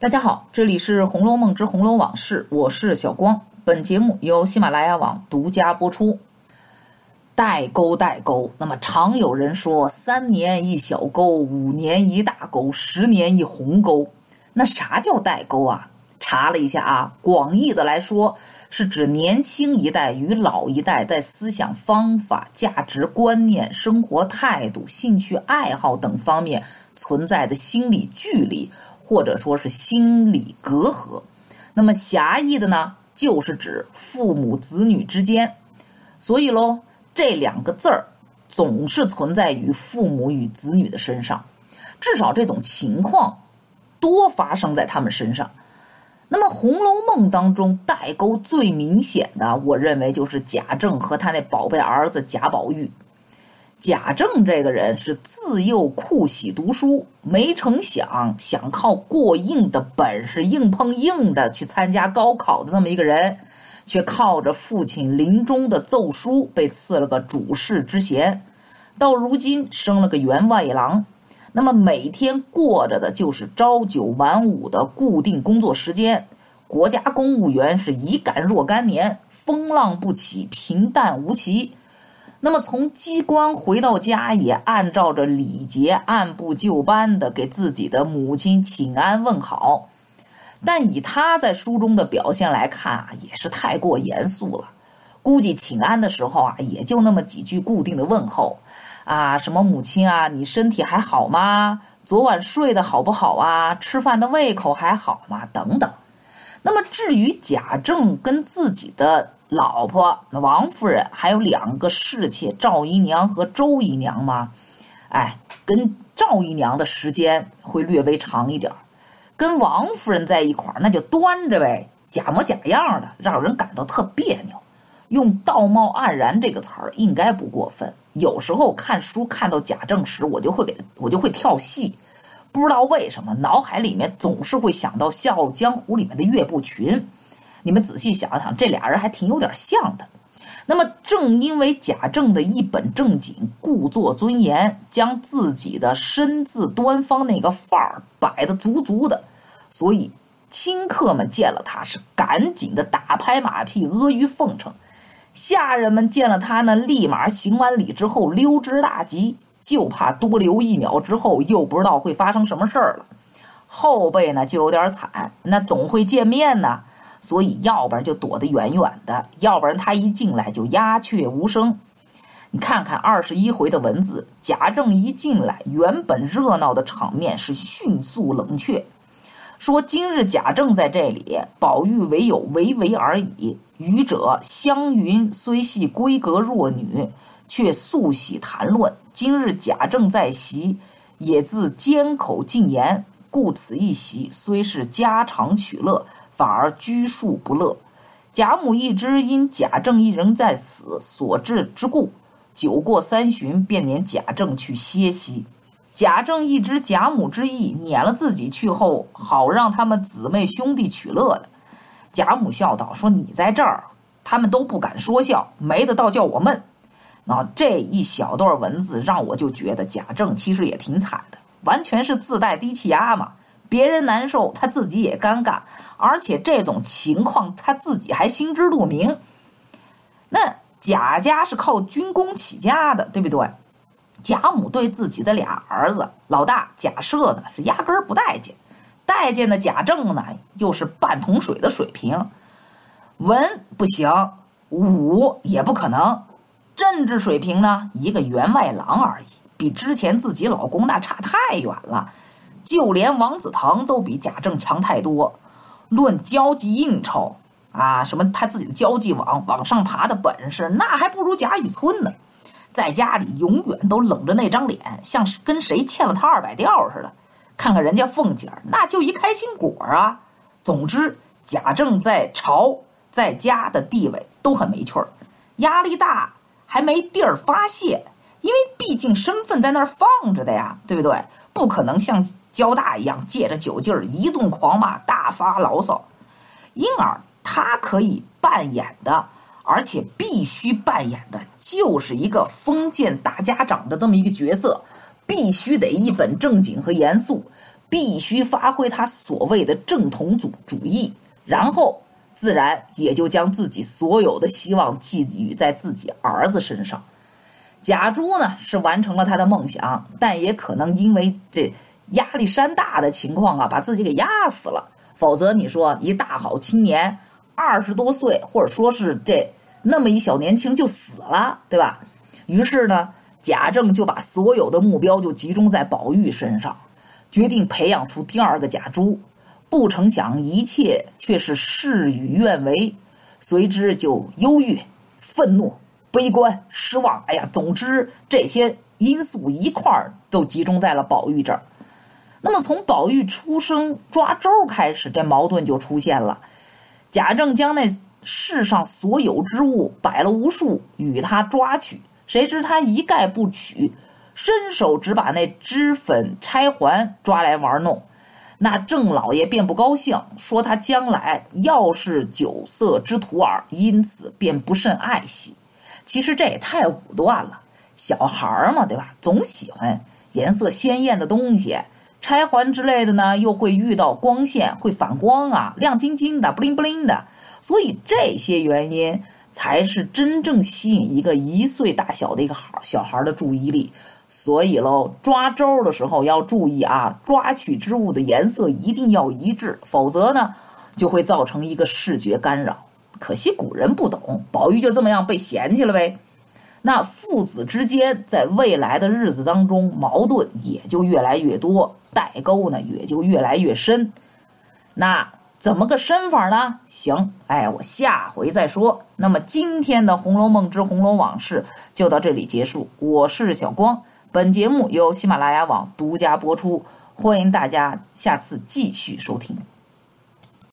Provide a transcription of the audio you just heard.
大家好，这里是《红楼梦之红楼往事》，我是小光。本节目由喜马拉雅网独家播出。代沟，代沟。那么常有人说，三年一小沟，五年一大沟，十年一鸿沟。那啥叫代沟啊？查了一下啊，广义的来说，是指年轻一代与老一代在思想方法、价值观念、生活态度、兴趣爱好等方面存在的心理距离。或者说是心理隔阂，那么狭义的呢，就是指父母子女之间。所以喽，这两个字儿总是存在于父母与子女的身上，至少这种情况多发生在他们身上。那么《红楼梦》当中代沟最明显的，我认为就是贾政和他那宝贝儿子贾宝玉。贾政这个人是自幼酷喜读书，没成想想靠过硬的本事硬碰硬的去参加高考的这么一个人，却靠着父亲临终的奏书被赐了个主事之衔，到如今升了个员外郎，那么每天过着的就是朝九晚五的固定工作时间，国家公务员是一干若干年，风浪不起，平淡无奇。那么从机关回到家，也按照着礼节，按部就班的给自己的母亲请安问好。但以他在书中的表现来看啊，也是太过严肃了。估计请安的时候啊，也就那么几句固定的问候，啊，什么母亲啊，你身体还好吗？昨晚睡得好不好啊？吃饭的胃口还好吗？等等。那么至于贾政跟自己的。老婆王夫人还有两个侍妾赵姨娘和周姨娘吗？哎，跟赵姨娘的时间会略微长一点儿跟王夫人在一块儿那就端着呗，假模假样的，让人感到特别扭。用“道貌岸然”这个词儿应该不过分。有时候看书看到贾政时，我就会给我就会跳戏，不知道为什么，脑海里面总是会想到《笑傲江湖》里面的岳不群。你们仔细想想，这俩人还挺有点像的。那么，正因为贾政的一本正经、故作尊严，将自己的身姿端方那个范儿摆得足足的，所以亲客们见了他是赶紧的打拍马屁、阿谀奉承；下人们见了他呢，立马行完礼之后溜之大吉，就怕多留一秒之后又不知道会发生什么事儿了。后辈呢就有点惨，那总会见面呢。所以，要不然就躲得远远的，要不然他一进来就鸦雀无声。你看看二十一回的文字，贾政一进来，原本热闹的场面是迅速冷却。说今日贾政在这里，宝玉唯有唯唯而已。愚者湘云虽系闺阁弱女，却素喜谈论。今日贾政在席，也自缄口禁言，故此一席虽是家常取乐。反而拘束不乐，贾母一知因贾政一人在此所致之故，酒过三巡，便撵贾政去歇息。贾政一知贾母之意，撵了自己去后，好让他们姊妹兄弟取乐的。贾母笑道：“说你在这儿，他们都不敢说笑，没的倒叫我闷。”啊这一小段文字，让我就觉得贾政其实也挺惨的，完全是自带低气压嘛。别人难受，他自己也尴尬，而且这种情况他自己还心知肚明。那贾家是靠军功起家的，对不对？贾母对自己的俩儿子，老大贾赦呢是压根儿不待见，待见的贾政呢又是半桶水的水平，文不行，武也不可能，政治水平呢一个员外郎而已，比之前自己老公那差太远了。就连王子腾都比贾政强太多，论交际应酬啊，什么他自己的交际网往上爬的本事，那还不如贾雨村呢。在家里永远都冷着那张脸，像是跟谁欠了他二百吊似的。看看人家凤姐儿，那就一开心果啊。总之，贾政在朝在家的地位都很没趣儿，压力大，还没地儿发泄，因为毕竟身份在那儿放着的呀，对不对？不可能像。交大一样，借着酒劲儿一顿狂骂，大发牢骚，因而他可以扮演的，而且必须扮演的，就是一个封建大家长的这么一个角色，必须得一本正经和严肃，必须发挥他所谓的正统主主义，然后自然也就将自己所有的希望寄予在自己儿子身上。贾珠呢是完成了他的梦想，但也可能因为这压力山大的情况啊，把自己给压死了。否则你说一大好青年，二十多岁，或者说是这那么一小年轻就死了，对吧？于是呢，贾政就把所有的目标就集中在宝玉身上。决定培养出第二个贾珠，不成想一切却是事与愿违，随之就忧郁、愤怒、悲观、失望。哎呀，总之这些因素一块儿都集中在了宝玉这儿。那么从宝玉出生抓周开始，这矛盾就出现了。贾政将那世上所有之物摆了无数与他抓取，谁知他一概不取。伸手只把那脂粉钗环抓来玩弄，那郑老爷便不高兴，说他将来要是酒色之徒耳，因此便不甚爱惜。其实这也太武断了，小孩儿嘛，对吧？总喜欢颜色鲜艳的东西，钗环之类的呢，又会遇到光线会反光啊，亮晶晶的，不灵不灵的，所以这些原因才是真正吸引一个一岁大小的一个好小孩的注意力。所以喽，抓周的时候要注意啊，抓取之物的颜色一定要一致，否则呢，就会造成一个视觉干扰。可惜古人不懂，宝玉就这么样被嫌弃了呗。那父子之间在未来的日子当中，矛盾也就越来越多，代沟呢也就越来越深。那怎么个深法呢？行，哎，我下回再说。那么今天的《红楼梦之红楼往事》就到这里结束。我是小光。本节目由喜马拉雅网独家播出，欢迎大家下次继续收听。